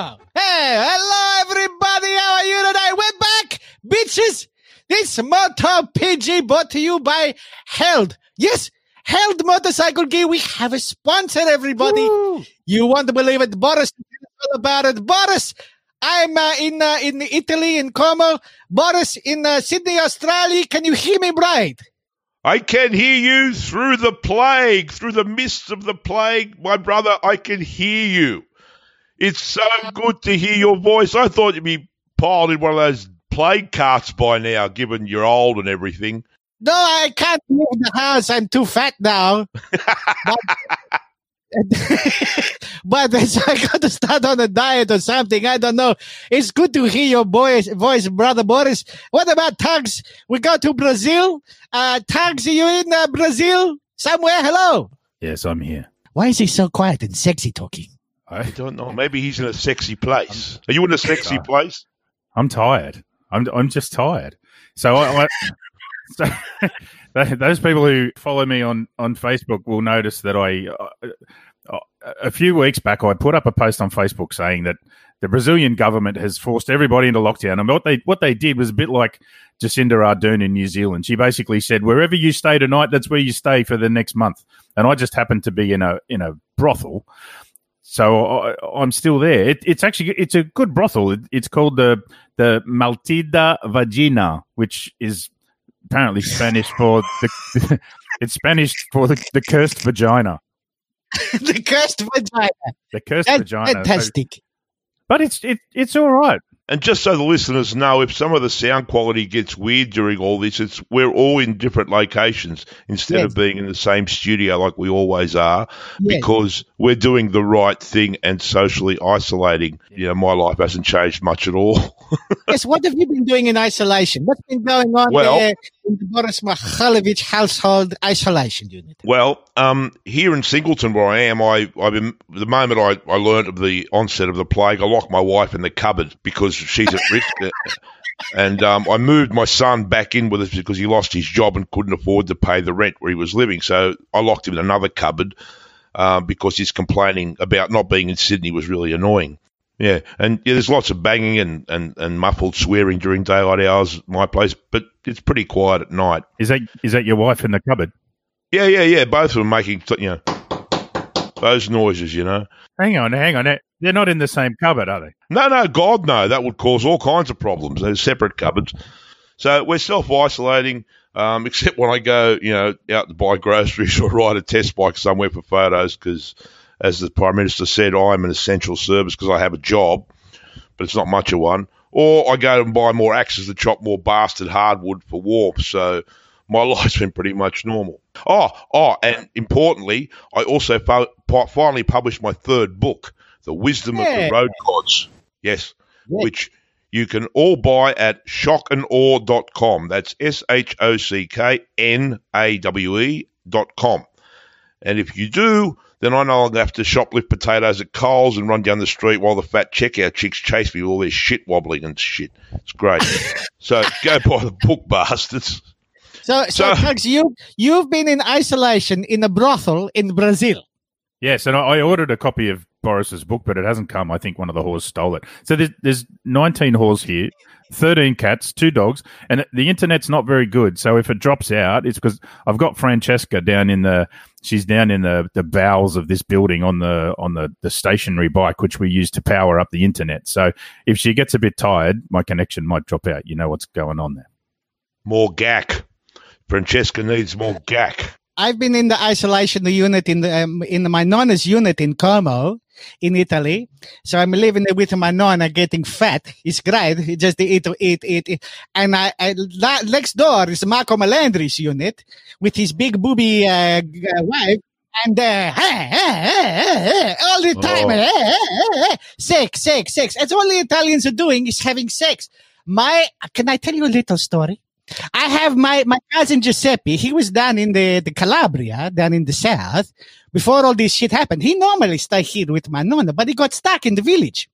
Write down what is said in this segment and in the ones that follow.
Hey, hello everybody. How are you today? We're back, bitches. This Moto PG brought to you by Held. Yes, Held Motorcycle Gear. We have a sponsor, everybody. Woo. You won't believe it. Boris, all about it. Boris, I'm uh, in uh, in Italy, in Como. Boris, in uh, Sydney, Australia. Can you hear me right? I can hear you through the plague, through the mists of the plague. My brother, I can hear you. It's so good to hear your voice. I thought you'd be piled in one of those plague carts by now, given you're old and everything. No, I can't leave the house. I'm too fat now. but so I got to start on a diet or something. I don't know. It's good to hear your voice, voice, brother Boris. What about Tugs? We go to Brazil. Uh, Tugs, are you in uh, Brazil somewhere? Hello. Yes, I'm here. Why is he so quiet and sexy talking? I don't know. Maybe he's in a sexy place. Are you in a sexy place? I'm tired. I'm I'm just tired. So I, I so those people who follow me on on Facebook will notice that I uh, uh, a few weeks back I put up a post on Facebook saying that the Brazilian government has forced everybody into lockdown, and what they what they did was a bit like Jacinda Ardern in New Zealand. She basically said, "Wherever you stay tonight, that's where you stay for the next month." And I just happened to be in a in a brothel, so I, I'm still there. It, it's actually it's a good brothel. It, it's called the the Maldita Vagina, which is apparently Spanish for the it's Spanish for the, the cursed vagina. the cursed vagina. The cursed That's vagina. So- fantastic. but it's it, it's all right. And just so the listeners know, if some of the sound quality gets weird during all this, it's we're all in different locations instead Yes. of being in the same studio like we always are, Yes. because we're doing the right thing and socially isolating. You know, my life hasn't changed much at all. yes, what have you been doing in isolation? What's been going on Well- there Boris Mihailovic household isolation unit? Well, um, here in Singleton, where I am, I, I've been, the moment I, I learned of the onset of the plague, I locked my wife in the cupboard because she's at risk. And um, I moved my son back in with us because he lost his job and couldn't afford to pay the rent where he was living. So I locked him in another cupboard uh, because his complaining about not being in Sydney was really annoying. Yeah, and yeah, there's lots of banging and, and, and muffled swearing during daylight hours at my place, but it's pretty quiet at night. Is that is that your wife in the cupboard? Yeah, yeah, yeah. Both of them making, you know, those noises, you know. Hang on, hang on. They're not in the same cupboard, are they? No, no, God, no. That would cause all kinds of problems. They're separate cupboards. So we're self isolating, um, except when I go, you know, out to buy groceries or ride a test bike somewhere for photos, because as the Prime Minister said, I'm an essential service because I have a job, but it's not much of one. Or I go and buy more axes to chop more bastard hardwood for warmth. So my life's been pretty much normal. Oh, oh, and importantly, I also fo- finally published my third book, The Wisdom of the Road Gods. Yes, Yeah. which you can all buy at shockandawe.com. That's S H O C K N A W E dot com. And if you do, then I no longer have to shoplift potatoes at Coles and run down the street while the fat checkout chicks chase me with all their shit wobbling and shit. It's great. so go buy the book, bastards. So, so, So- Tugs, you you've been in isolation in a brothel in Brazil. Yes, and I I ordered a copy of Boris's book, but it hasn't come. I think one of the whores stole it. So there's, there's 19 whores here, 13 cats, two dogs, and the internet's not very good. So if it drops out, it's because I've got Francesca down in the she's down in the, the bowels of this building on the on the, the stationary bike which we use to power up the internet. So if she gets a bit tired, my connection might drop out. You know what's going on there. More gack. Francesca needs more gack. I've been in the isolation unit in the um, in my nonna's unit in Como, in Italy. So I'm living there with my nonna, getting fat. It's great. He just eat, eat, eat, eat. And I, I la- next door is Marco Melandri's unit with his big booby uh, uh, wife. And uh, all the time, Oh. sex, sex, sex. That's all the Italians are doing is having sex. My, can I tell you a little story? I have my, my cousin Giuseppe. He was down in the, the Calabria, down in the south, before all this shit happened. He normally stay here with my nonna, but he got stuck in the village.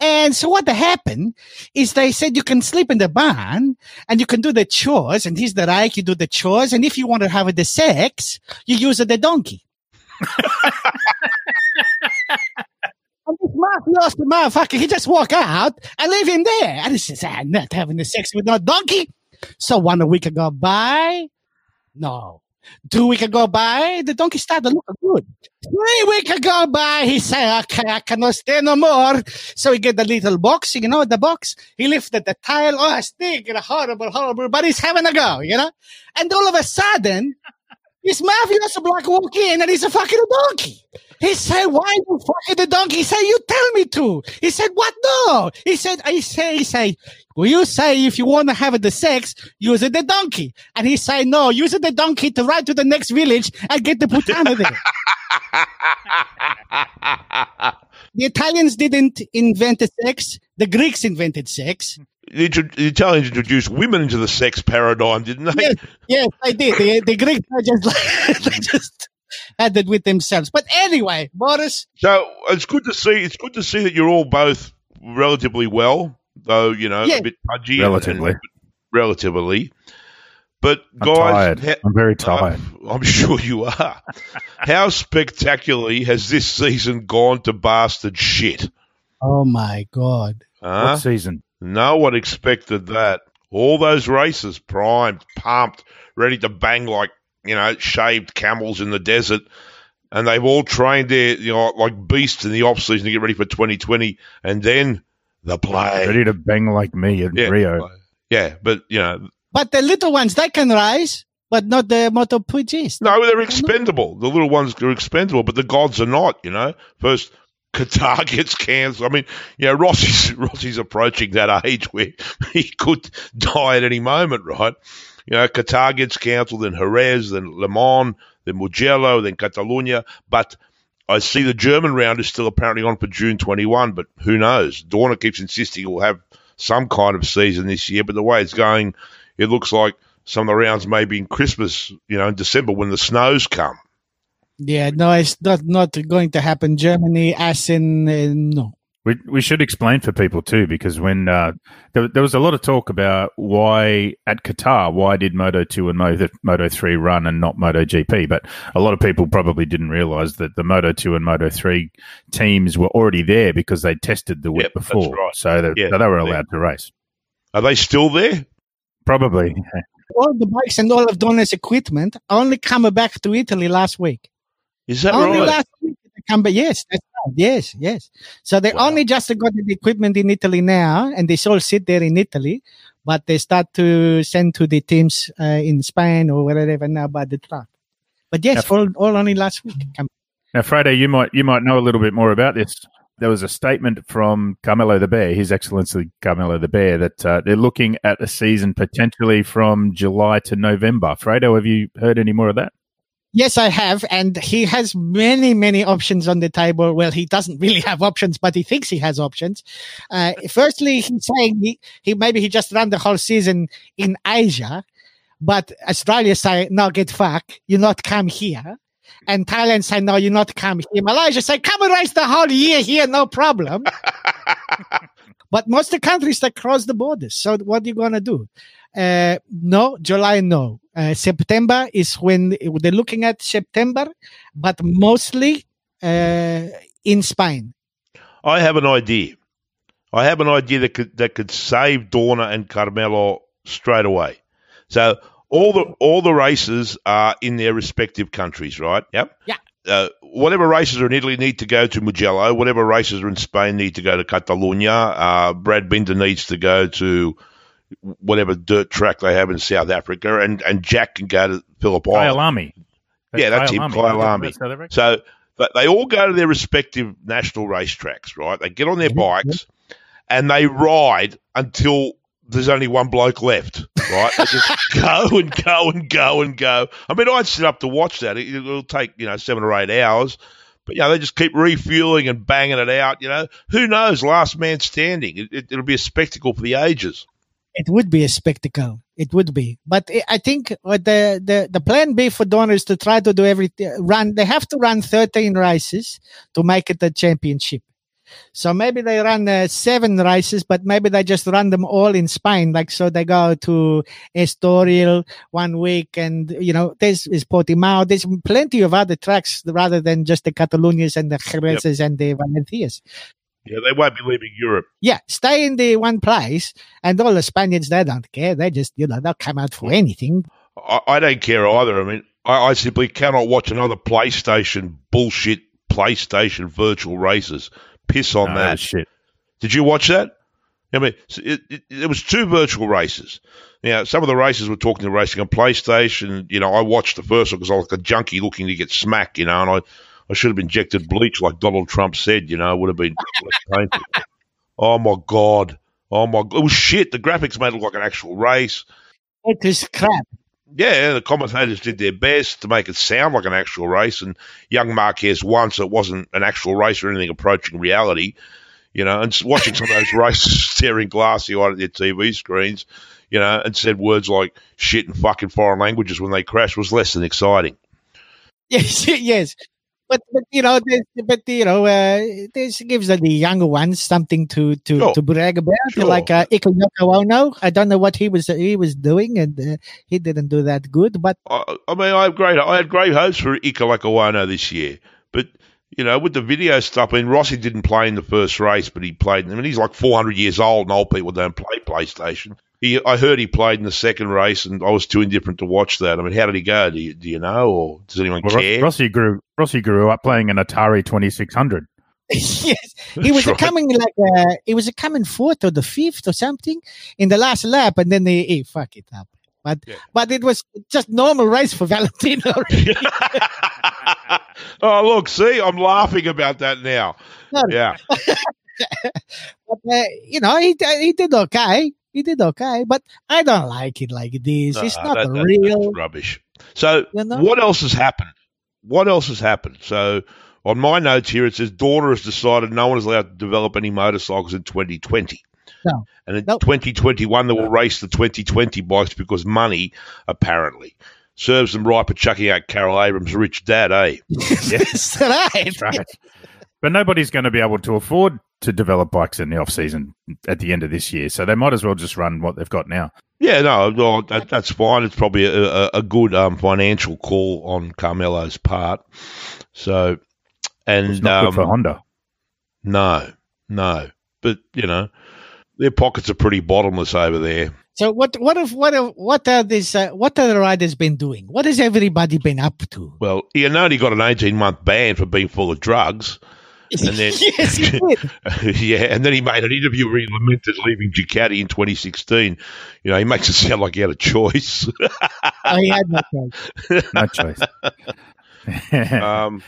And so what happened is they said you can sleep in the barn and you can do the chores. And he's the right, you do the chores. And if you want to have the sex, you use the donkey. and this mafioso motherfucker, he just walk out and leave him there. And he says, ah, I'm not having the sex with no donkey. So one week ago by, no. Two weeks ago by, the donkey started looking good. Three weeks ago by, he said, okay, I cannot stay no more. So he get the little box, you know, the box. He lifted the tile. Oh, I stink, horrible, horrible, but he's having a go, you know? And all of a sudden, this mafioso black walk in and he's a fucking donkey. He said, why you fucking the donkey? He said, you tell me to. He said, what? No. He said, I say, he say, well, you say if you want to have the sex, use the donkey. And he said, no, use the donkey to ride to the next village and get the putana there. the Italians didn't invent the sex. The Greeks invented sex. The, the, Italians introduced women into the sex paradigm, didn't they? Yes, yes they did. The, the Greeks just, like, they just had it with themselves. But anyway, Boris. So it's good to see. It's good to see that you're all both relatively well, though you know a bit pudgy. Relatively, and, and relatively. But I'm guys, tired. I'm very tired. I'm, I'm sure you are. How spectacularly has this season gone to bastard shit? Oh my god! Huh? What season? No one expected that. All those races primed, pumped, ready to bang like you know, shaved camels in the desert, and they've all trained there, you know, like beasts in the off season to get ready for 2020, and then the play. Ready to bang like me in yeah, Rio. Yeah, but you know. But the little ones, they can rise, but not the Moto PGs. No, they're expendable. The little ones are expendable, but the gods are not. You know, first Qatar gets cancelled. I mean, you know, Rossi's Rossi's approaching that age where he could die at any moment, right? You know, Qatar gets cancelled, then Jerez, then Le Mans, then Mugello, then Catalunya. But I see the German round is still apparently on for June 21, but who knows? Dorna keeps insisting we'll have some kind of season this year, but the way it's going, it looks like some of the rounds may be in Christmas, you know, in December when the snows come. Yeah, no, it's not not going to happen. Germany, as in uh, no. We we should explain for people too, because when uh, there, there, was a lot of talk about why at Qatar, why did Moto two and Moto Moto three run and not Moto GP? But a lot of people probably didn't realise that the Moto two and Moto three teams were already there because they tested the week yep, before, right. so, they, yeah, so they were allowed to race. Are they still there? Probably. All the bikes and all of Dorna's equipment only come back to Italy last week. Is that only right? last week they come back. Yes, that's right. Yes, yes. So they Wow. only just got the equipment in Italy now, and they all sit there in Italy, but they start to send to the teams uh, in Spain or wherever now by the truck. But yes, all, all only last week. Come. Now, Friday, you might you might know a little bit more about this. There was a statement from Carmelo the Bear, His Excellency Carmelo the Bear, that uh, they're looking at a season potentially from July to November. Fredo, have you heard any more of that? Yes, I have, and he has many, many options on the table. Well, he doesn't really have options, but he thinks he has options. Uh, firstly, he's saying he, he maybe he just ran the whole season in Asia, but Australia say no, get fuck, you not come here, and Thailand say no, you not come here. Malaysia say come and race the whole year here, no problem. but most of the countries that cross the borders. So what are you gonna do? Uh, no, July, no. Uh, September is when they're looking at September, but mostly uh, in Spain. I have an idea. I have an idea that could that could save Dorna and Carmelo straight away. So all the all the races are in their respective countries, right? Yep. Yeah. Uh, whatever races are in Italy need to go to Mugello. Whatever races are in Spain need to go to Catalunya. Uh, Brad Binder needs to go to whatever dirt track they have in South Africa, and, and Jack can go to Phillip Island. Kyalami. Yeah, that's him, Kyalami. So but they all go to their respective national racetracks, right? They get on their mm-hmm. bikes and they ride until there's only one bloke left, right? They just go and go and go and go. I mean, I'd sit up to watch that. It, it'll take, you know, seven or eight hours. But, you know, they just keep refueling and banging it out, you know. Who knows? Last man standing. It, it, it'll be a spectacle for the ages. It would be a spectacle. It would be, but I- think what the the the plan B for Dorna is to try to do everything. Run. They have to run thirteen races to make it a championship. So maybe they run uh, seven races, but maybe they just run them all in Spain. Like so, they go to Estoril one week, and you know there's is Portimao. There's plenty of other tracks rather than just the Catalunias and the Jerezes and the Valencias. Yeah, they won't be leaving Europe. Yeah, stay in the one place, and all the Spaniards they don't care. They just you know they'll come out for anything. I, I don't care either. I mean, I, I simply cannot watch another PlayStation bullshit PlayStation virtual races. Piss on No, that. shit. Did you watch that? I mean, it, it, it was two virtual races. Now, some of the races were talking to racing on PlayStation. You know, I watched the first one because I was like a junkie looking to get smacked, you know, and I, I should have injected bleach like Donald Trump said, you know, it would have been painful. Oh, my God. Oh, my God. It was shit. The graphics made it look like an actual race. It is crap. Yeah, the commentators did their best to make it sound like an actual race, and young Marquez won, so it wasn't an actual race or anything approaching reality. You know, and watching some of those races staring glassy eyed at their TV screens, you know, and said words like shit and fucking foreign languages when they crashed was less than exciting. Yes, yes. But, but you know, there's, but you know, uh, this gives the younger ones something to to, Sure. to brag about. Sure. Like uh, Iko Yoko Ono, I don't know what he was he was doing, and uh, he didn't do that good. But I, I mean, I have great, I had great hopes for Ika Lakawana this year, but you know, with the video stuff, I mean, Rossi didn't play in the first race, but he played. I mean, he's like 400 years old, and old people don't play PlayStation. He, I heard he played in the second race, and I was too indifferent to watch that. I mean, how did he go? Do you, do you know, or does anyone Well, care? Rossi grew Rossi grew up playing an Atari twenty six hundred. yes, he was right. coming like uh, he was coming fourth or the fifth or something in the last lap, and then they he fuck it up. But Yeah. but it was just normal race for Valentino. oh, look, see, I'm laughing about that now. No. Yeah, but uh, you know, he he did okay. He did okay, but I don't like it like this. it's not that- real. rubbish. So, You know? what else has happened? What else has happened? So, on my notes here, it says Dorna has decided no one is allowed to develop any motorcycles in 2020. No. And in Nope. 2021, they will race the 2020 bikes because money, apparently, serves them right for chucking out Karel Abraham's rich dad, eh? Right. That's right. But nobody's going to be able to afford to develop bikes in the off season at the end of this year, so they might as well just run what they've got now. Yeah, no, no that, that's fine. It's probably a, a, a good um, financial call on Carmelo's part. So, and It's not um, good for Honda. No, no. But you know, their pockets are pretty bottomless over there. So what what if what if, what are this uh, what are the riders been doing? What has everybody been up to? Well, Iannone got an eighteen month ban for being full of drugs. And then- yes, he did. yeah, and then he made an interview where he lamented leaving Ducati in 2016. You know, he makes it sound like he had a choice. Oh, he had no choice. No choice. um,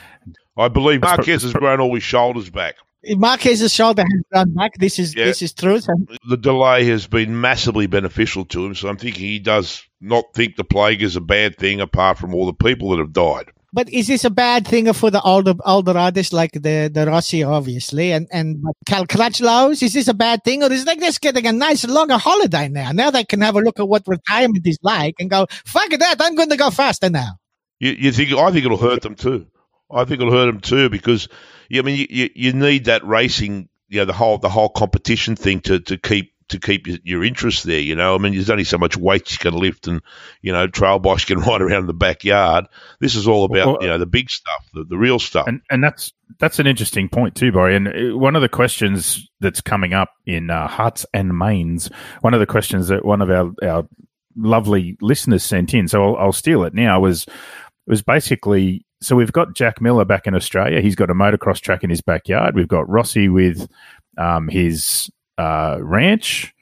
I believe That's pro- Marquez has grown all his shoulders back. Marquez's shoulder has gone back. This is Yeah. this is truth. The delay has been massively beneficial to him, so I'm thinking he does not think the plague is a bad thing, apart from all the people that have died. But is this a bad thing for the older older riders like the the Rossi, obviously, and and Cal Crutchlows? Is this a bad thing, or is they just getting a nice longer holiday now? Now they can have a look at what retirement is like and go, "Fuck that! I'm going to go faster now." You, you think? I think it'll hurt them too. I think it'll hurt them too because I mean you, you, you need that racing, you know, the whole the whole competition thing to, to keep to keep your, your interest there. You know, I mean, there's only so much weight you can lift, and you know, trail bikes can ride around the backyard. This is all about Well, you know the big stuff, the, the real stuff. and and that's that's an interesting point too, Barry. And uh, one of the questions that's coming up in uh, Hearts and Minds, one of the questions that one of our our lovely listeners sent in, so I'll, I'll steal it now, was was basically so we've got Jack Miller back in Australia. He's got a motocross track in his backyard. We've got Rossi with um, his uh, ranch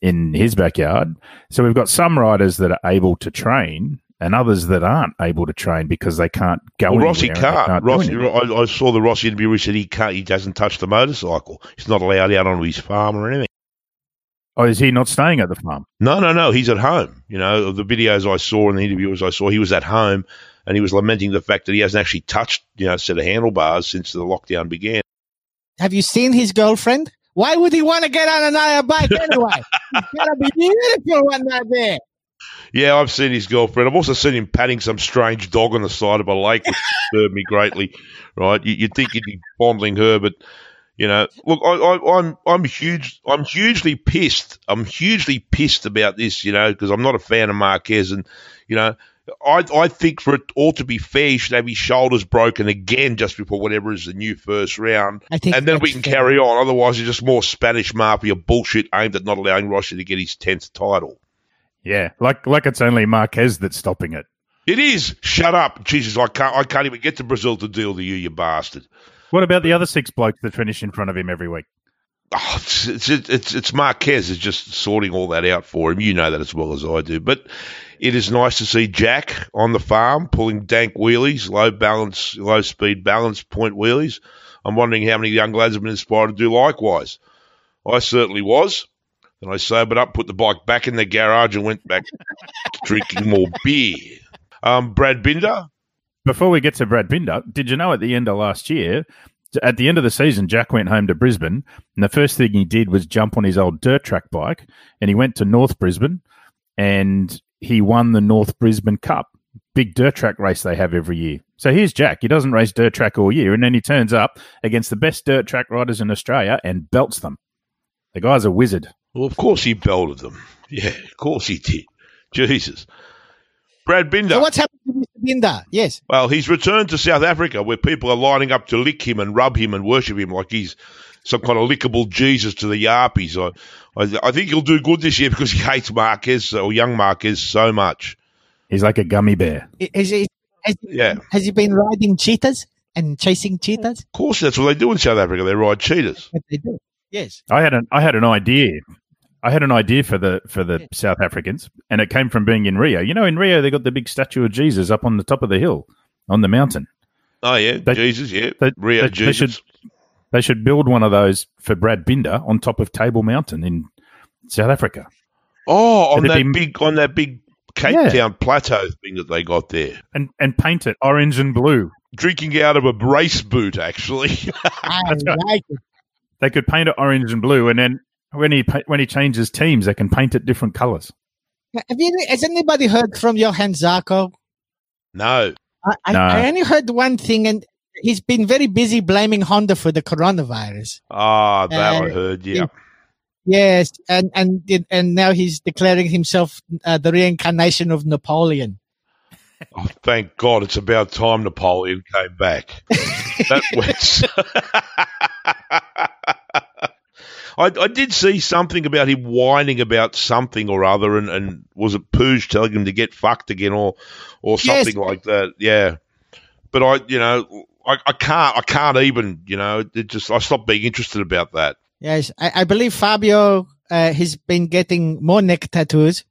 in his backyard. So we've got some riders that are able to train. And others that aren't able to train because they can't go. well, Rossi anywhere and they can't. Rossi. I, I saw the Rossi interview. He said he can't. He doesn't touch the motorcycle. He's not allowed out onto his farm or anything. Oh, is he not staying at the farm? No, no, no. He's at home. You know, of the videos I saw and the interviews I saw, he was at home and he was lamenting the fact that he hasn't actually touched, you know, a set of handlebars since the lockdown began. Have you seen his girlfriend? Why would he want to get on another bike anyway? It's gotta be beautiful one out there. Yeah, I've seen his girlfriend. I've also seen him patting some strange dog on the side of a lake, which disturbed me greatly. Right? You, you'd think he'd be fondling her, but you know, look, I, I, I'm I'm huge. I'm hugely pissed. I'm hugely pissed about this. You know, because I'm not a fan of Marquez, and you know, I, I think for it all to be fair, he should have his shoulders broken again just before whatever is the new first round. I think and then we can fair. carry on. Otherwise, it's just more Spanish mafia bullshit aimed at not allowing Rossi to get his 10th title. Yeah, like like it's only Marquez that's stopping it. It is. Shut up. Jesus, I can't, I can't even get to Brazil to deal with you, you bastard. What about the other six blokes that finish in front of him every week? Oh, it's, it's, it's, Marquez is just sorting all that out for him. You know that as well as I do. But it is nice to see Jack on the farm pulling dank wheelies, low balance, low speed balance point wheelies. I'm wondering how many young lads have been inspired to do likewise. I certainly was. Then I sobered up, put the bike back in the garage, and went back drinking more beer. Um, Brad Binder, Before we get to Brad Binder, did you know at the end of last year, at the end of the season, Jack went home to Brisbane, and the first thing he did was jump on his old dirt track bike, and he went to North Brisbane, and he won the North Brisbane Cup, big dirt track race they have every year. So here's Jack. He doesn't race dirt track all year, and then he turns up against the best dirt track riders in Australia and belts them. The guy's a wizard. Well, of course he belted them. Yeah, of course he did. Jesus. Brad Binder. So what's happened to Mr. Binder? Yes. Well, he's returned to South Africa where people are lining up to lick him and rub him and worship him like he's some kind of lickable Jesus to the Yarpies. I, I, I think he'll do good this year because he hates Marquez or young Marquez so much. He's like a gummy bear. Has he, has, Yeah. has he been riding cheetahs and chasing cheetahs? Of course, that's what they do in South Africa. They ride cheetahs. What they do? Yes. I had an I had an idea. I had an idea for the for the South Africans, and it came from being in Rio. You know, in Rio they got the big statue of Jesus up on the top of the hill on the mountain. Oh, yeah. They- Jesus, yeah. they- Rio they- they Jesus. should- They should build one of those for Brad Binder on top of Table Mountain in South Africa. oh, on It'd that be- big on that big Cape Yeah. Town plateau thing that they got there. And and paint it orange and blue. Drinking out of a brace boot, actually. I like it. They could paint it orange and blue, and then when he when he changes teams, they can paint it different colors. Have you, has anybody heard from Johann Zarco? no. I, I, No. I only heard one thing, and he's been very busy blaming Honda for the coronavirus. Ah, that I Uh, heard, yeah. Yes, and and and now he's declaring himself uh, the reincarnation of Napoleon. Oh, thank God it's about time Napoleon came back. that was. I, I did see something about him whining about something or other, and, and was it Puig telling him to get fucked again, or or Yes. something like that? Yeah, but I, you know, I, I can't, I can't even, you know, it just I stopped being interested about that. Yes, I, I believe Fabio uh, has been getting more neck tattoos,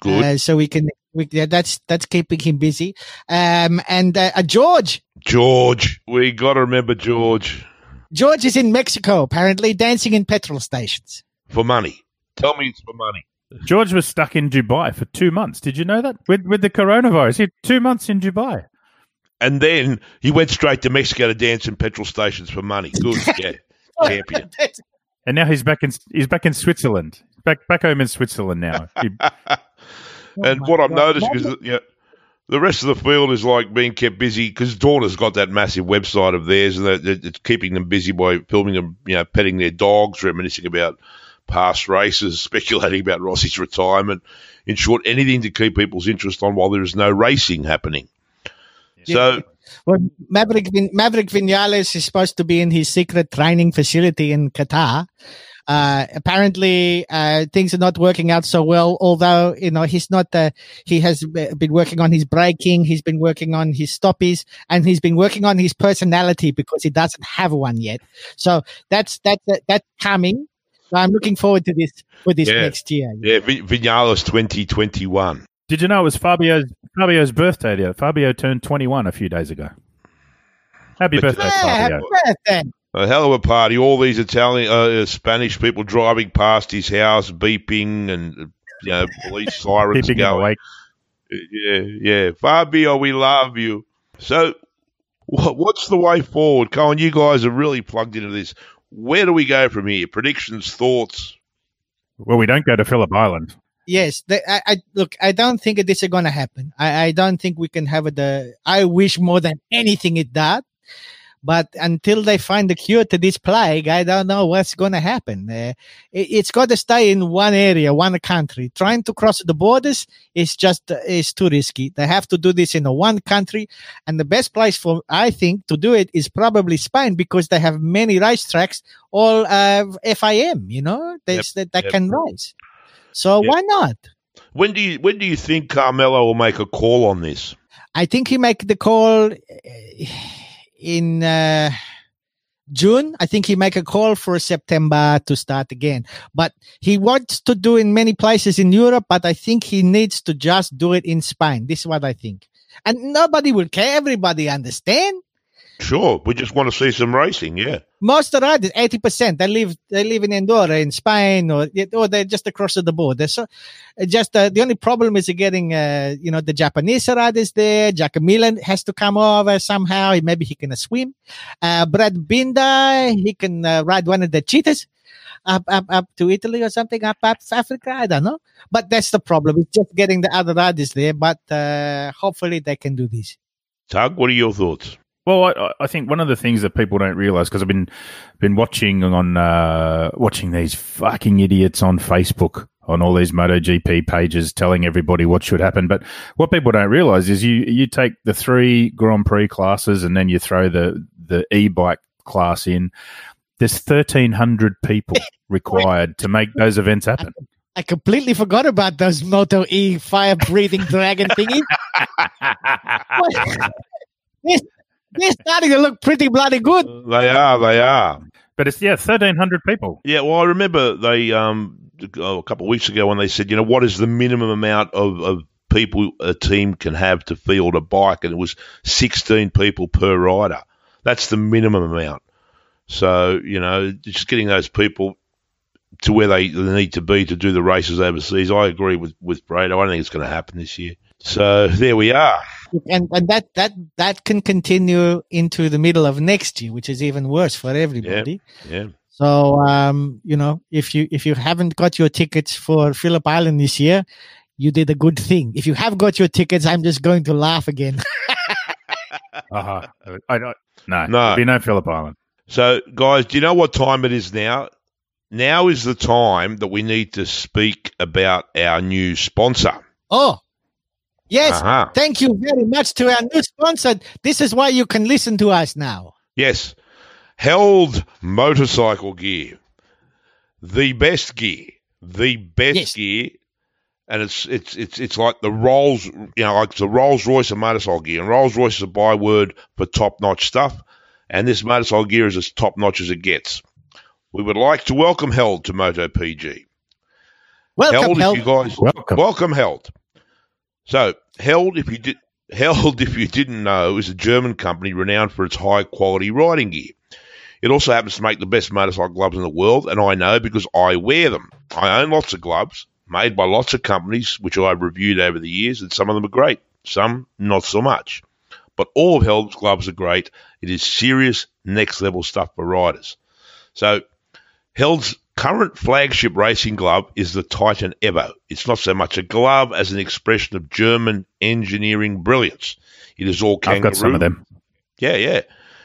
Good, uh, so we can. We, yeah, that's that's keeping him busy. Um, and uh, uh, George, George, we got to remember George George is in Mexico apparently dancing in petrol stations. for money. Tell me it's for money. George was stuck in Dubai for two months. Did you know that with with the coronavirus? He had two months in Dubai. And then he went straight to Mexico to dance in petrol stations for money. Good, yeah, champion. And now he's back in he's back in Switzerland. Back back home in Switzerland now. He- and my what I've God. noticed is that, you know, the rest of the field is like being kept busy because Dorna's got that massive website of theirs, and that- that it's keeping them busy by filming them, you know, petting their dogs, reminiscing about past races, speculating about Rossi's retirement. In short, anything to keep people's interest on while there is no racing happening. So Well, Maverick Vin- Maverick Vinales is supposed to be in his secret training facility in Qatar. Uh, apparently, uh, things are not working out so well. Although you know he's not, uh, he has been working on his braking, he's been working on his stoppies, and he's been working on his personality because he doesn't have one yet. So that's that's that's coming. So I'm looking forward to this for this Yeah. next year. yeah, Vin- Vinales twenty twenty one. Did you know it was Fabio's Fabio's birthday? There, Fabio turned twenty one a few days ago. Happy birthday, Yeah, happy Fabio! birthday. A hell of a party. All these Italian, uh, Spanish people driving past his house, beeping, and you know, police sirens Keeping going. awake. Yeah, yeah. Fabio, we love you. So, what's the way forward? Colin, you guys are really plugged into this. Where do we go from here? Predictions, thoughts? Well, we don't go to Phillip Island. Yes, the, I, I look. I don't think this is going to happen. I, I don't think we can have it. The I wish more than anything it that, But until they find the cure to this plague, I don't know what's going to happen. Uh, it, has got to stay in one area, one country. Trying to cross the borders is just uh, is too risky. They have to do this in a one country, and the best place for I think to do it is probably Spain because they have many racetracks, all uh, FIM. You know, they, yep. that, that yep. can race. So yep. why not? When do you when do you think Carmelo will make a call on this? I think he make the call uh, in uh, June. I think he make a call for September to start again. But he wants to do in many places in Europe, but I think he needs to just do it in Spain. This is what I think. And nobody will care. Everybody understand. Sure, we just want to see some racing. Yeah, most of the riders, eighty percent, they live they live in Andorra, in Spain, or or they're just across the border. So, just uh, the only problem is getting uh, you know the Japanese riders there. Jack Miller has to come over somehow. Maybe he can swim. Uh, Brad Binder, he can uh, ride one of the cheetahs. Up, up, up to Italy or something, up, up Africa. I don't know. But that's the problem. It's just getting the other riders there. But uh, hopefully they can do this. Tug, what are your thoughts? Well, I, I, think one of the things that people don't realize because I've been been watching on uh, watching these fucking idiots on Facebook on all these MotoGP pages telling everybody what should happen. But what people don't realize is you you take the three Grand Prix classes and then you throw the the e bike class in. There's thirteen hundred people required to make those events happen. I completely forgot about those Moto E fire breathing dragon thingies. They're starting to look pretty bloody good. They are. They are. But it's yeah, thirteen hundred people. Yeah. Well, I remember they um oh, a couple of weeks ago when they said, you know, what is the minimum amount of, of people a team can have to field a bike, and it was sixteen people per rider. That's the minimum amount. So you know, just getting those people to where they need to be to do the races overseas. I agree with with Brad. I don't think it's going to happen this year. So there we are and and that that that can continue into the middle of next year, which is even worse for everybody. Yeah. yeah. So um, you know, if you if you haven't got your tickets for Phillip Island this year, you did a good thing. If you have got your tickets, I'm just going to laugh again. uh-huh. I don't. No, no, be no Phillip Island. So, guys, do you know what time it is now? Now is the time that we need to speak about our new sponsor. Oh, Yes. Uh-huh. Thank you very much to our new sponsor. This is why you can listen to us now. Yes. Held motorcycle gear. The best gear. The best yes. gear. And it's it's it's it's like the Rolls, you know, like the Rolls Royce of motorcycle gear. And Rolls Royce is a byword for top notch stuff. And this motorcycle gear is as top notch as it gets. We would like to welcome Held to MotoPG. Welcome, Held. Held. You guys, welcome. welcome, Held. So, Held, if you did, Held, if you didn't know, is a German company renowned for its high quality riding gear. It also happens to make the best motorcycle gloves in the world, and I know because I wear them. I own lots of gloves made by lots of companies, which I've reviewed over the years, and some of them are great, some not so much. But all of Held's gloves are great. It is serious, next level stuff for riders. So, Held's current flagship racing glove is the Titan Evo. It's not so much a glove as an expression of German engineering brilliance. It is all kangaroo. I've got some of them. Yeah, yeah.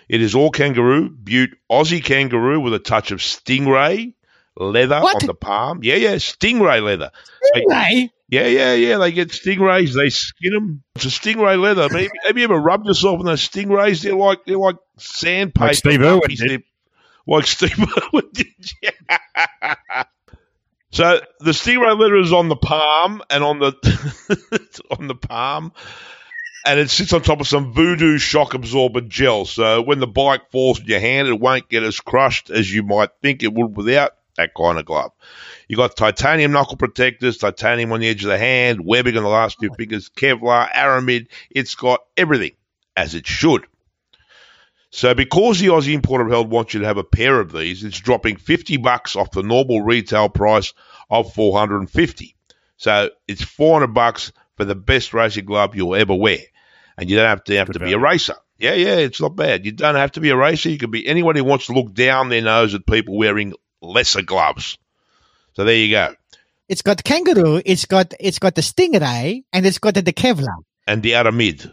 It is all kangaroo, butte Aussie kangaroo with a touch of stingray leather what? on the palm. Yeah, yeah, stingray leather. Stingray? yeah, yeah, yeah. They get stingrays. They skin them. It's a stingray leather. I mean, have you ever rubbed yourself in those stingrays? They're like they're like sandpaper. Like Steve Irwin did like Steve Irwin did. so the stingray letter is on the palm and on the on the palm, and it sits on top of some voodoo shock absorber gel. So when the bike falls in your hand, it won't get as crushed as you might think it would without that kind of glove. You got titanium knuckle protectors, titanium on the edge of the hand, webbing on the last two oh fingers, Kevlar, aramid. It's got everything as it should. So because the Aussie importer of Held wants you to have a pair of these, it's dropping 50 bucks off the normal retail price of 450. So it's 400 bucks for the best racing glove you'll ever wear. And you don't have to have to be a racer. Yeah, yeah, it's not bad. You don't have to be a racer. You can be anyone who wants to look down their nose at people wearing lesser gloves. So there you go. It's got kangaroo, it's got it's got the stingray, and it's got the, the Kevlar. And the aramid.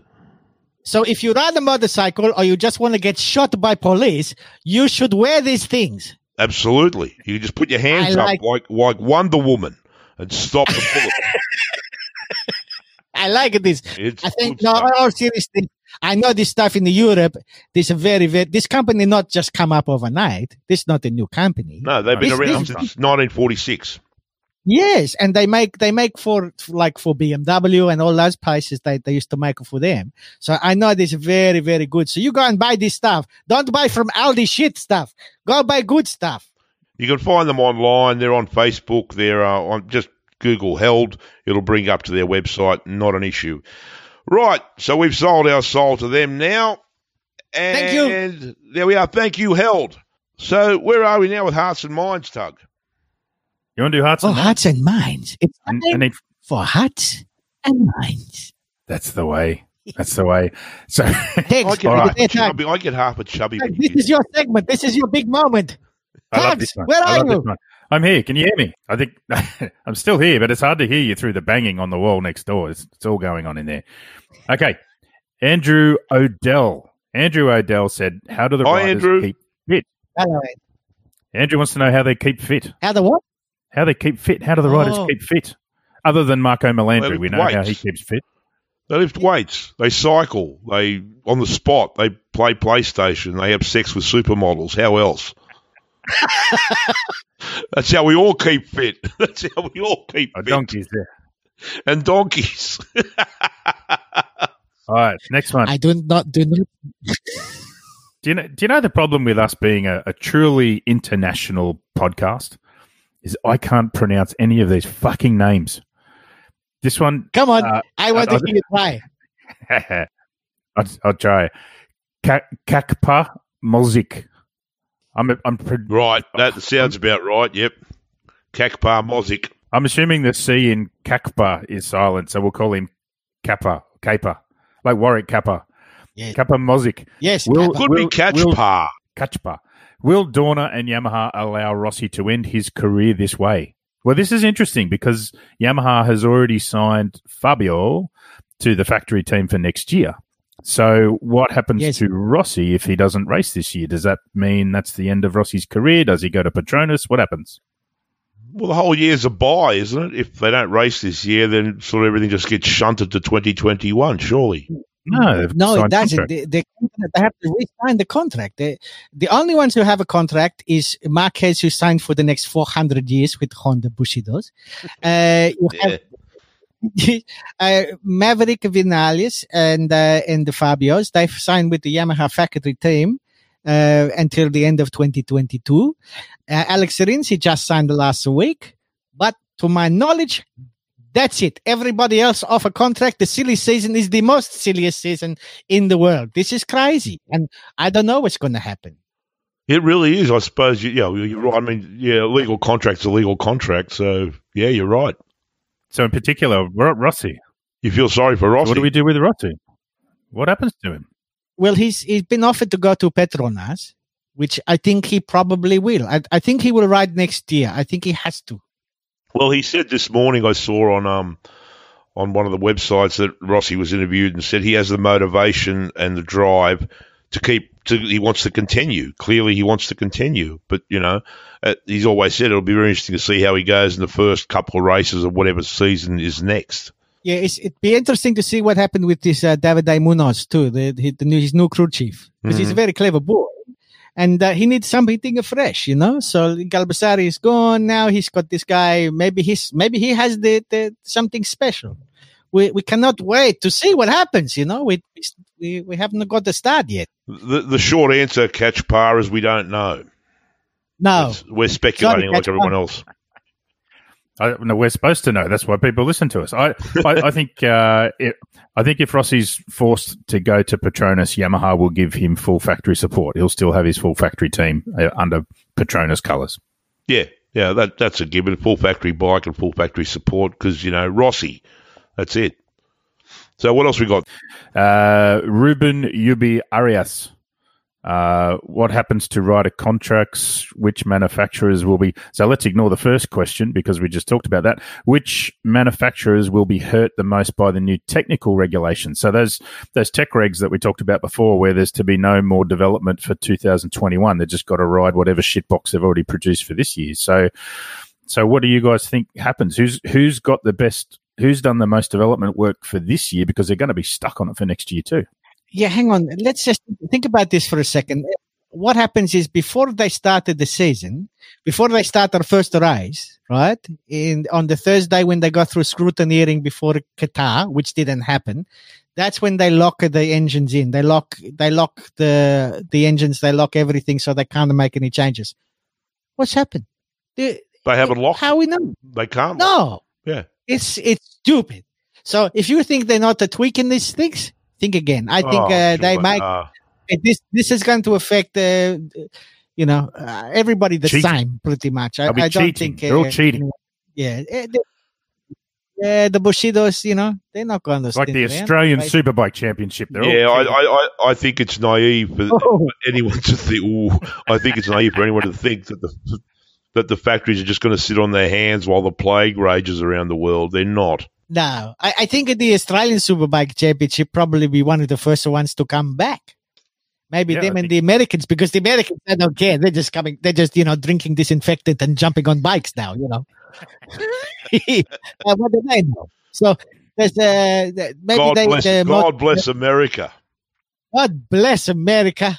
So if you ride a motorcycle or you just want to get shot by police, you should wear these things. Absolutely. You just put your hands I up like- like like Wonder Woman and stop the bullet. I like this. It's I think no, stuff. all seriously, I know this stuff in Europe. This very, very this company not just come up overnight. This is not a new company. No, they've been This- around this- since 1946. Yes, and they make they make for like for BMW and all those places they, they used to make for them. So I know this is very very good. So you go and buy this stuff. Don't buy from Aldi shit stuff. Go buy good stuff. You can find them online. They're on Facebook. They're uh, on just Google Held. It'll bring up to their website. Not an issue. Right. So we've sold our soul to them now. And Thank you. there we are. Thank you, Held. So where are we now with Hearts and Minds, Tug? You want to do hearts Oh, and minds? hearts and minds. It's And, time and it- for hearts and minds. that's the way. That's the way. So Thanks. I get, All right. half a chubby, I get half a chubby. This do is your segment. This is your big moment. I love this one. where I are love this you? one. I'm here. Can you hear me? I think I'm still here, but it's hard to hear you through the banging on the wall next door. It's, it's all going on in there. Okay. Andrew Odell. Andrew Odell said, How do the Hi, riders Andrew. keep fit? Hello. Andrew wants to know how they keep fit. How the what? How they keep fit. How do the riders Oh. keep fit? Other than Marco Melandri, we know how he keeps fit. They lift weights. They cycle. They on the spot. They play PlayStation. They have sex with supermodels. How else? That's how we all keep fit. That's how we all keep Oh, fit. donkeys there. And donkeys. All right, next one. I do not do not. Do you know? Do you know the problem with us being a, a truly international podcast is I can't pronounce any of these fucking names. This one, Come on. Uh, I want I- to hear you try. I'll, I'll try. Ka- Kakpa Mozik. I'm I'm pre- right. That sounds about right. Yep. Kakpar Mozik. I'm assuming the C in Kakpa is silent, so we'll call him Kappa Kappa, like Warwick Capper. Yeah. Kappa Mozik. Yes. Will- Could Will- be Catch Will- Kachpa. Will Dorna and Yamaha allow Rossi to end his career this way? Well, this is interesting because Yamaha has already signed Fabio to the factory team for next year. So, what happens Yes. to Rossi if he doesn't race this year? Does that mean that's the end of Rossi's career? Does he go to Petronas? What happens? Well, the whole year's a buy, isn't it? If they don't race this year, then sort of everything just gets shunted to 2021, surely. No, they've No, it doesn't. They, they, they have to re-sign the contract. They, the only ones who have a contract is Marquez, who signed for the next 400 years with Honda Bushidos. Uh, you have uh, Maverick Vinales and uh, and the Fabios. They've signed with the Yamaha factory team uh, until the end of 2022. Uh, Alex Rins, he just signed the last week, but to my knowledge, that's it. Everybody else off a contract. The silly season is the most silliest season in the world. This is crazy, and I don't know what's going to happen. It really is. I suppose, you, yeah, you're right. I mean, yeah, legal contract's a legal contract. So, yeah, you're right. So, in particular, Ro- Rossi. You feel sorry for Rossi. What do we do with Rossi? What happens to him? Well, he's he's been offered to go to Petronas, which I think he probably will. I, I think he will ride next year. I think he has to. Well, he said this morning I saw on um on one of the websites that Rossi was interviewed and said he has the motivation and the drive to keep to he wants to continue. Clearly, he wants to continue, but you know, uh, he's always said it'll be very interesting to see how he goes in the first couple of races of whatever season is next. Yeah, it's, it'd be interesting to see what happened with this uh, David Munoz too, the, the, the new, his new crew chief, because he's a very clever boy, and uh, he needs something fresh, you know. So Galbusera is gone now. He's got this guy. Maybe he's maybe he has the, the something special. We we cannot wait to see what happens. You know, we we we haven't got the start yet. The the short answer, catch par, is we don't know. No, It's- we're speculating like everyone par. else. I, no, we're supposed to know. That's why people listen to us. I, I, I think, uh, it, I think if Rossi's forced to go to Petronas, Yamaha will give him full factory support. He'll still have his full factory team uh, under Petronas colours. Yeah, yeah, that that's a given. Full factory bike and full factory support because you know Rossi. That's it. So what else we got? Uh, Ruben Yubi Arias. Uh, what happens to rider contracts? Which manufacturers will be? So let's ignore the first question because we just talked about that. Which manufacturers will be hurt the most by the new technical regulations? So those those tech regs that we talked about before, where there's to be no more development for 2021, they've just got to ride whatever shitbox they've already produced for this year. So, so what do you guys think happens? Who's who's got the best? Who's done the most development work for this year? Because they're going to be stuck on it for next year too. Yeah, hang on. Let's just think about this for a second. What happens is before they started the season, before they start their first race, right? In on the Thursday when they go through scrutineering before Qatar, which didn't happen, that's when they lock the engines in. They lock they lock the the engines, they lock everything so they can't make any changes. What's happened? They, They haven't locked. how we know? They can't. No. Yeah. It's it's stupid. So if you think they're not tweaking these things, think again. I think Oh, uh, sure they might are. this this is going to affect uh, you know uh, everybody the Cheating. same pretty much. I, They'll I don't cheating. think They're all cheating. Yeah, they- yeah, the Bushidos, you know, they're not going to like the Australian right? Superbike Championship. They're Yeah, all I. I, I, I think it's naive for Oh, anyone to think. Ooh, I think it's naive for anyone to think that the that the factories are just going to sit on their hands while the plague rages around the world. They're not. No, I, I think the Australian Superbike Championship probably be one of the first ones to come back. Maybe Yeah, them and the Americans, because the Americans they don't care. They're just coming. They're just you know drinking disinfectant and jumping on bikes now. You know, Uh, what do they know? So there's uh, maybe God they bless. the mo- God bless America. God bless America.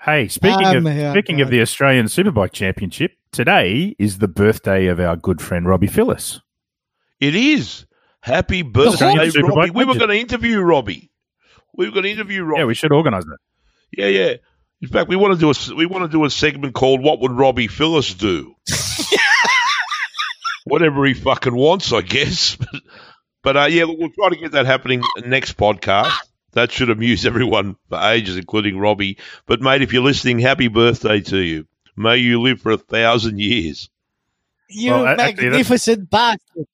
Hey, speaking Um, of yeah, speaking of the Australian Superbike Championship, today is the birthday of our good friend Robbie Phillis. It is. Happy birthday, Australian Robbie. We were going to interview Robbie. We were going to interview Robbie. Yeah, we should organise that. Yeah, yeah. In fact, we want to do a we want to do a segment called "What Would Robbie Phillis Do?" Whatever he fucking wants, I guess. but uh, yeah, look, we'll try to get that happening next podcast. That should amuse everyone for ages, including Robbie. But mate, if you're listening, happy birthday to you. May you live for a thousand years. You Well, a- actually, magnificent bastard.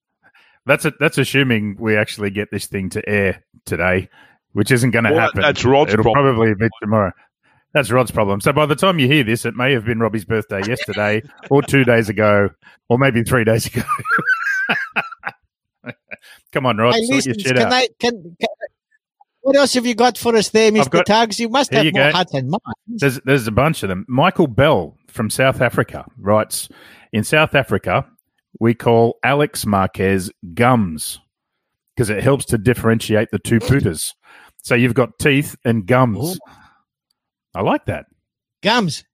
That's a, that's assuming we actually get this thing to air today, which isn't going to Well, happen. that's Rod's It'll problem. probably be tomorrow. That's Rod's problem. So by the time you hear this, it may have been Robbie's birthday yesterday, or two days ago, or maybe three days ago. Come on, Rod, Hey, sort listen, your shit can out. I can, can what else have you got for us there, Mr. got- Tugs? You must have you more go. hearts and minds. There's there's a bunch of them. Michael Bell from South Africa writes in South Africa we call Alex Marquez gums because it helps to differentiate the two putas. So you've got teeth and gums. I like that. Gums.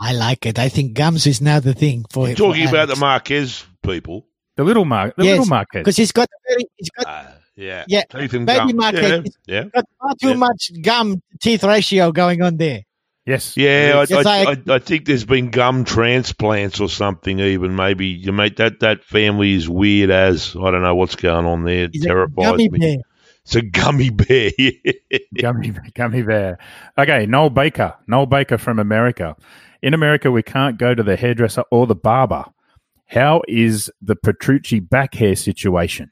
I like it. I think gums is now the thing for You're talking about the Marquez people. The little Mar- the Yes, little Marquez. because he's got very he's got, Uh, yeah. Yeah, Teeth and baby gum. Marquez. Yeah. yeah. got far too Yeah. much gum teeth ratio going on there. Yes. Yeah, I, Yes, I, I- I, I think there's been gum transplants or something. Even maybe you mate that that family is weird as I don't know what's going on there. It terrifies gummy me. bear. It's a gummy bear. gummy, gummy bear. Okay, Noel Baker. Noel Baker from America. In America, we can't go to the hairdresser or the barber. How is the Petrucci back hair situation?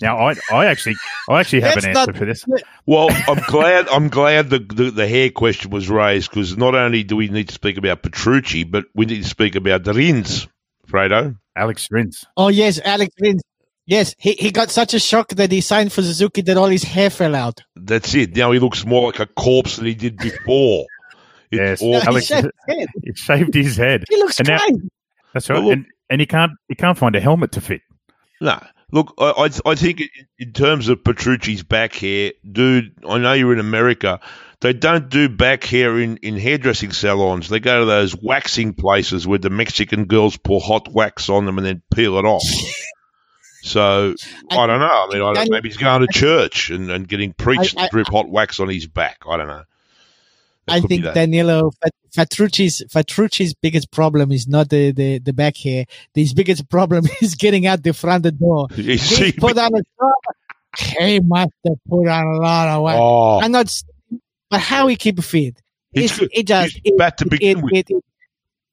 Now, I, I actually, I actually have That's an answer not- for this. well, I'm glad. I'm glad the, the, the hair question was raised because not only do we need to speak about Petrucci, but we need to speak about the Rins, Fredo. Alex Rins. Oh yes, Alex Rins. Yes, he, he got such a shock that he signed for Suzuki that all his hair fell out. That's it. Now he looks more like a corpse than he did before. It's Yes. awful. he, Alex- shaved his head. He shaved his head. he looks And now- That's right. Well, look- and, and he can't, he can't find a helmet to fit. No, look, I, I, I think in- terms of Petrucci's back hair, dude, I know you're in America. They don't do back hair in, in hairdressing salons. They go to those waxing places where the Mexican girls pour hot wax on them and then peel it off. So I, I- don't know. I mean, I don't, maybe he's going to church and, and getting preached to drip hot wax on his back. I don't know. I think. Danilo Fat- Fatrucci's Fatrucci's biggest problem is not the, the, the back here. His biggest problem is getting out the front door. You see- He put on a he must have put on a lot of weight. oh, I'm not, but how he keep fit? He's It just He's fat to begin it, with. it, it-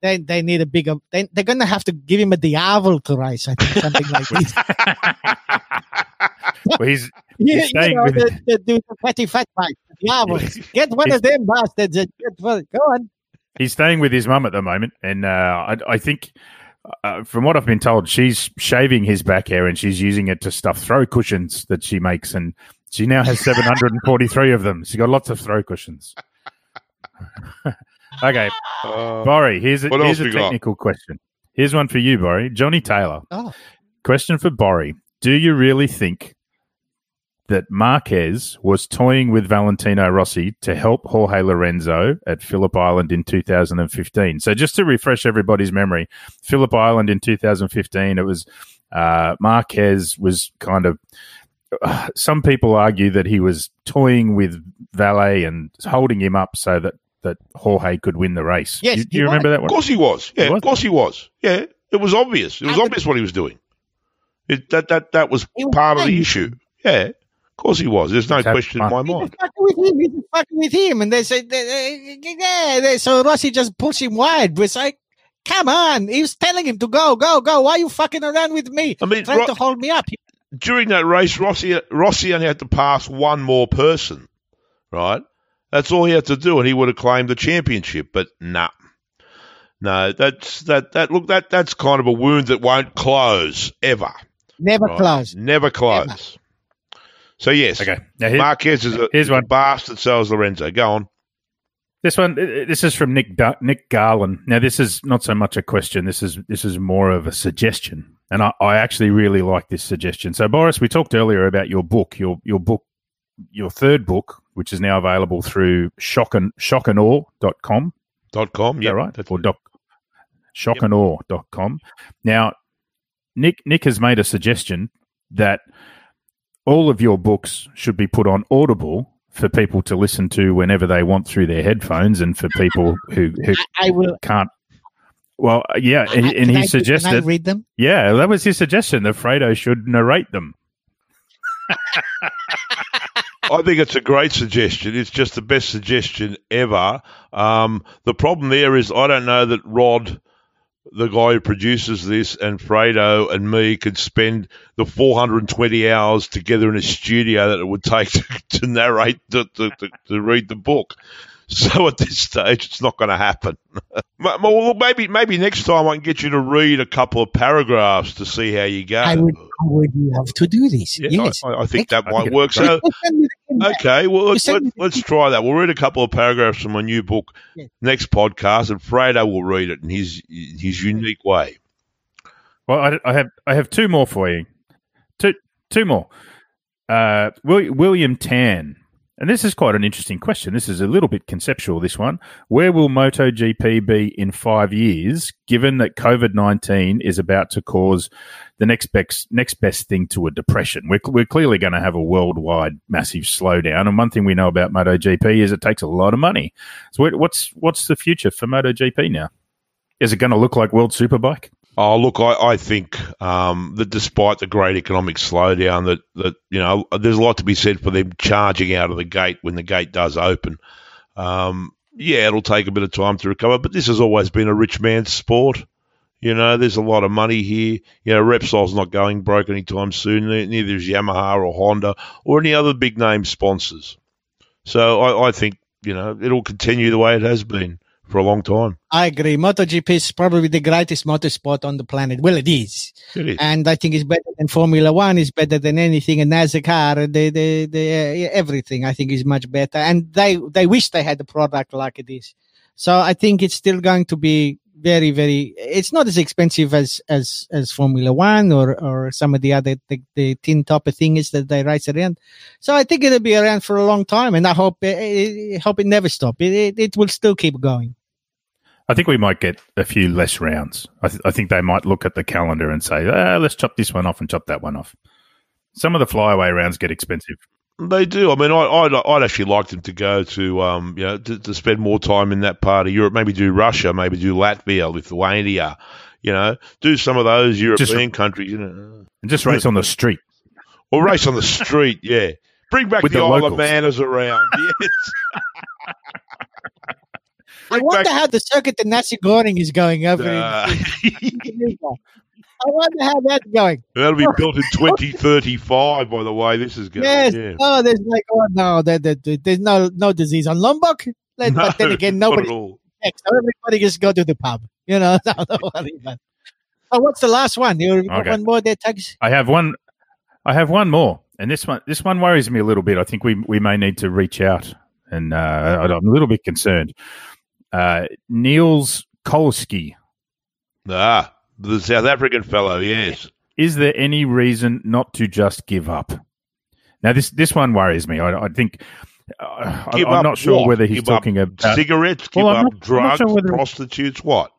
they they need a bigger. They, they're gonna have to give him a Diavel to rise. I think something like this. Well, he's you, you staying know, the, the, the, the fatty fat bike, the Diavels. Get one of them bastards. And get one. Go on. he's staying with his mum at the moment, and uh, I, I think, uh, from what I've been told, she's shaving his back hair and she's using it to stuff throw cushions that she makes, and she now has seven hundred and forty-three of them. She's got lots of throw cushions. okay, Uh, Borry, here's a, here's a we got? technical question. Here's one for you, Borry. Johnny Taylor. Oh. Question for Borry. Do you really think that Marquez was toying with Valentino Rossi to help Jorge Lorenzo at Phillip Island in 2015? So just to refresh everybody's memory, Phillip Island in 2015, it was uh, Marquez was kind of. Uh, some people argue that he was toying with Vale and holding him up so that, that Jorge could win the race. Yes, do, do he you remember that one? of course he was. Yeah, He was? of course he was. Yeah, it was obvious. It was obvious what he was doing. It, that that that was part of the issue. Yeah, of course he was. There's no Let's have question in fun. my He's mind. fucking with him. He's fucking with him. And they said, they- they- yeah. So Rossi just pushed him wide. It's like, come on. He was telling him to go, go, go. Why are you fucking around with me? I mean, Trying Ro- to hold me up. during that race, Rossi Rossi only had to pass one more person, right? That's all he had to do, and he would have claimed the championship. But nah, no, that's that that look that that's kind of a wound that won't close ever. Never right? close. Never close. So yes, Okay. Now, here- Marquez is a, here's one. bastard. So is Lorenzo. Go on. This one, this is from Nick Nick Garland. Now, this is not so much a question. This is this is more of a suggestion, and I, I actually really like this suggestion. So, Boris, we talked earlier about your book, your your book, your third book, which is now available through shock and shockandawe.com. Dot com. dot com. Yeah, right. That's, Or doc, shock and awe dot com Now, Nick Nick has made a suggestion that all of your books should be put on Audible for people to listen to whenever they want through their headphones, and for people who who I will. can't. Well, yeah, and, and can I- he Can I suggested, read them? yeah, that was his suggestion that Fredo should narrate them. I think it's a great suggestion. It's just the best suggestion ever. Um, the problem there is I don't know that Rod, the guy who produces this, and Fredo and me could spend the 420 hours together in a studio that it would take to, to narrate, to, to, to, to read the book. So at this stage, it's not going to happen. Well, maybe maybe next time I can get you to read a couple of paragraphs to see how you go. I would, I would love to do this. Yeah, yes. I, I think that might work. So Send me the email. Okay, well let's, let's, try that. We'll read a couple of paragraphs from my new book Yeah. next podcast, and Fredo will read it in his his unique way. Well, I, I have I have two more for you. Two two more. Uh, Will, William Tan, and this is quite an interesting question. This is a little bit conceptual. This one: Where will MotoGP be in five years, given that COVID nineteen is about to cause the next best next best thing to a depression? We're we're clearly going to have a worldwide massive slowdown, and one thing we know about MotoGP is it takes a lot of money. So, what's what's the future for MotoGP now? Is it going to look like World Superbike? Oh, look, I, I think um, that despite the great economic slowdown, that, that you know, there's a lot to be said for them charging out of the gate when the gate does open. Um, yeah, it'll take a bit of time to recover, but this has always been a rich man's sport. You know, there's a lot of money here. You know, Repsol's not going broke anytime soon. Neither is Yamaha or Honda or any other big name sponsors. So I, I think you know it'll continue the way it has been for a long time. I agree. MotoGP is probably the greatest motorsport on the planet. Well, it is. It is. and I think it's better than Formula One. It's better than anything. And NASCAR, the the the uh, everything I think is much better. And they they wish they had a product like this. So I think it's still going to be very very. It's not as expensive as as as Formula One or or some of the other the, the tin topper things that they race around. So I think it'll be around for a long time, and I hope I hope it never stop. It, it it will still keep going. I think we might get a few less rounds. I, th- I think they might look at the calendar and say, ah, let's chop this one off and chop that one off. Some of the flyaway rounds get expensive. They do. I mean, I, I'd, I'd actually like them to go to, um, you know, to, to spend more time in that part of Europe. Maybe do Russia, maybe do Latvia, Lithuania. You know, do some of those European countries. You know, And just race on the street. or race on the street. Yeah, bring back With the, the Isle of around. Yes. I Bring wonder back- how the circuit the nasi goreng is going over Uh, Indonesia. I wonder how that's going. that'll be built in 2035, by the way. This is going. Yes. Yeah. Oh, there's like, oh no, there, there, there- there's no no disease on Lombok. Let- but then again, not nobody at all. So everybody just go to the pub. You know, so don't worry about. it. Oh, what's the last one? You got Okay. one more there, Tugs? I have one. I have one more, and this one this one worries me a little bit. I think we we may need to reach out, and uh, I'm a little bit concerned. Uh, Niels Kolski. Ah, the South African fellow, yes. Is there any reason not to just give up? Now this this one worries me. I, I think uh, I, up not sure what? whether he's Give talking about. Cigarettes, give I'm up not drugs, sure whether- prostitutes, what?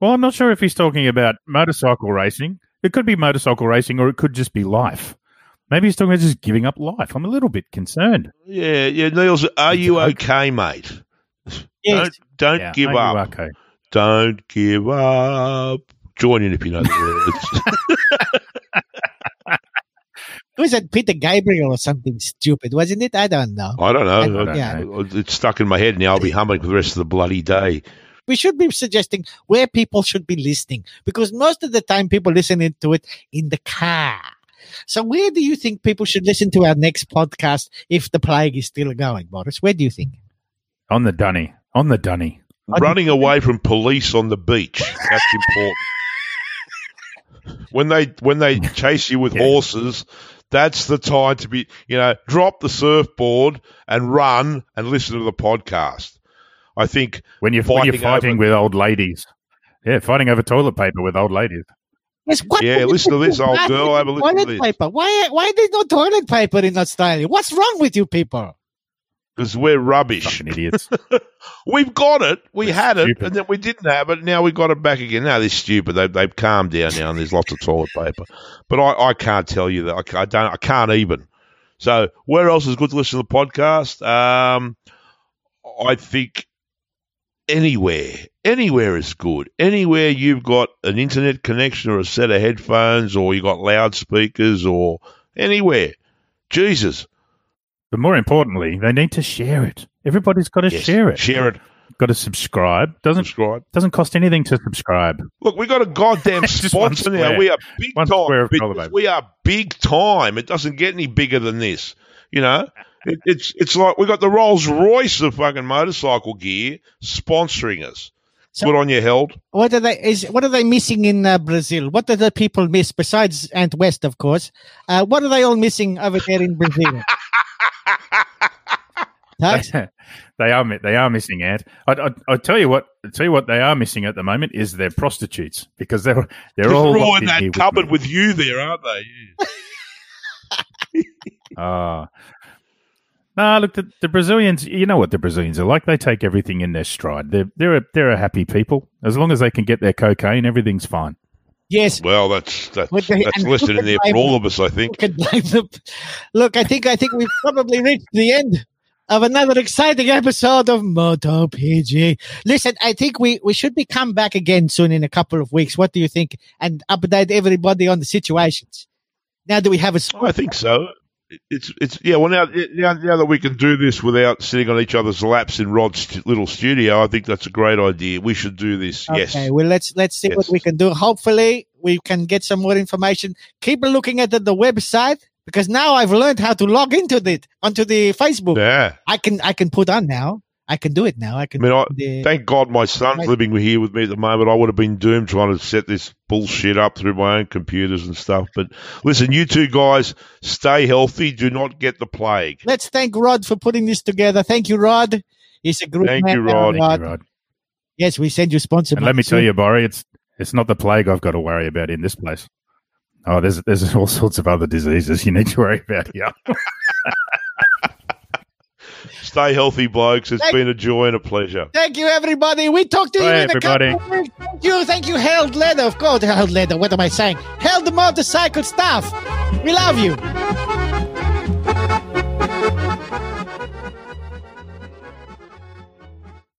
Well, I'm not sure if he's talking about motorcycle racing. It could be motorcycle racing, or it could just be life. Maybe he's talking about just giving up life. I'm a little bit concerned. Yeah, yeah, Niels, are you okay, mate? Yes. Don't, don't Yeah, give are you up. Okay. Don't give up. Join in if you know the words. It Was it Peter Gabriel or something stupid? Wasn't it? I don't know. I don't know. I don't Yeah. know. It's stuck in my head now. I'll be humming for the rest of the bloody day. we should be suggesting where people should be listening because most of the time people listening to it in the car. So where do you think people should listen to our next podcast if the plague is still going, Boris? Where do you think? On the dunny. On the dunny. Running away from police on the beach. That's important. when they when they chase you with Yeah. horses, that's the time to be you know, drop the surfboard and run and listen to the podcast. I think When you're, when you're Fighting fighting over- with old ladies. Yeah, fighting over toilet paper with old ladies. Yes, Yeah, listen to this, old girl, have a listen to toilet this. Paper? Why, why there's no toilet paper in Australia? What's wrong with you people? Because we're rubbish. Fucking idiots. We've got it. We That's had it, stupid. and then we didn't have it. Now we got it back again. Now they're stupid. They've, they've calmed down now, and there's lots of toilet paper. But I, I can't tell you that. I, I don't. I can't even. So where else is good to listen to the podcast? Um, I think anywhere, anywhere is good. Anywhere you've got an internet connection or a set of headphones, or you've got loudspeakers, or anywhere. Jesus, but more importantly, they need to share it. Everybody's got to Yes. share it. Share it. Got to subscribe. Doesn't Subscribe. doesn't cost anything to subscribe. Look, we got a goddamn Just sponsor now. We are big One time. square of bitches. toilet paper. We are big time. It doesn't get any bigger than this. You know, it, it's it's like we got the Rolls Royce of fucking motorcycle gear sponsoring us. So- Good on you, held. What are they? Is what are they missing in uh, Brazil? What do the people miss besides Ant West, of course? Uh, what are they all missing over there in Brazil? Tugs? they are they are missing out. I, I, I tell you what, I tell you what they are missing at the moment is their prostitutes because they're they're They're all all locked in in here that with cupboard me. with, you there, aren't they? Ah. Nah, look, the, the Brazilians. You know what the Brazilians are like. They take everything in their stride. They're they're a, they're a happy people. As long as they can get their cocaine, everything's fine. yes. Well, that's that's, With the- that's listed in there for all of us, I think. Who can blame them? Look, I think I think we've probably reached the end of another exciting episode of Moto PG. Listen, I think we, we should be come back again soon in a couple of weeks. What do you think? And update everybody on the situations. Now that we have a oh, I think so. It's it's yeah. Well, now now now that we can do this without sitting on each other's laps in Rod's little studio, I think that's a great idea. We should do this. Yes. Okay, Yes. well let's let's see what we can do. Hopefully we can get some more information. Keep looking at the, the website because now I've learned how to log into it onto the Facebook. Yeah. I can I can put on now. I can do it now. I can. I mean, I, the- thank God my son's Right. living here with me at the moment. I would have been doomed trying to set this bullshit up through my own computers and stuff. But listen, you two guys, stay healthy. Do not get the plague. let's thank Rod for putting this together. Thank you, Rod. He's a good Thank man. you, Rod. Thank you, Rod. Yes, we send you sponsor. And let me money tell you, Borry, it's it's not the plague I've got to worry about in this place. Oh, there's there's all sorts of other diseases you need to worry about here. Stay healthy, blokes. It's Thank- been a joy and a pleasure. Thank you, everybody. We talk to you Bye, in a everybody. couple of weeks. Thank you. Thank you, Held Leather. Of course, Held Leather. What am I saying? Held the motorcycle stuff. We love you.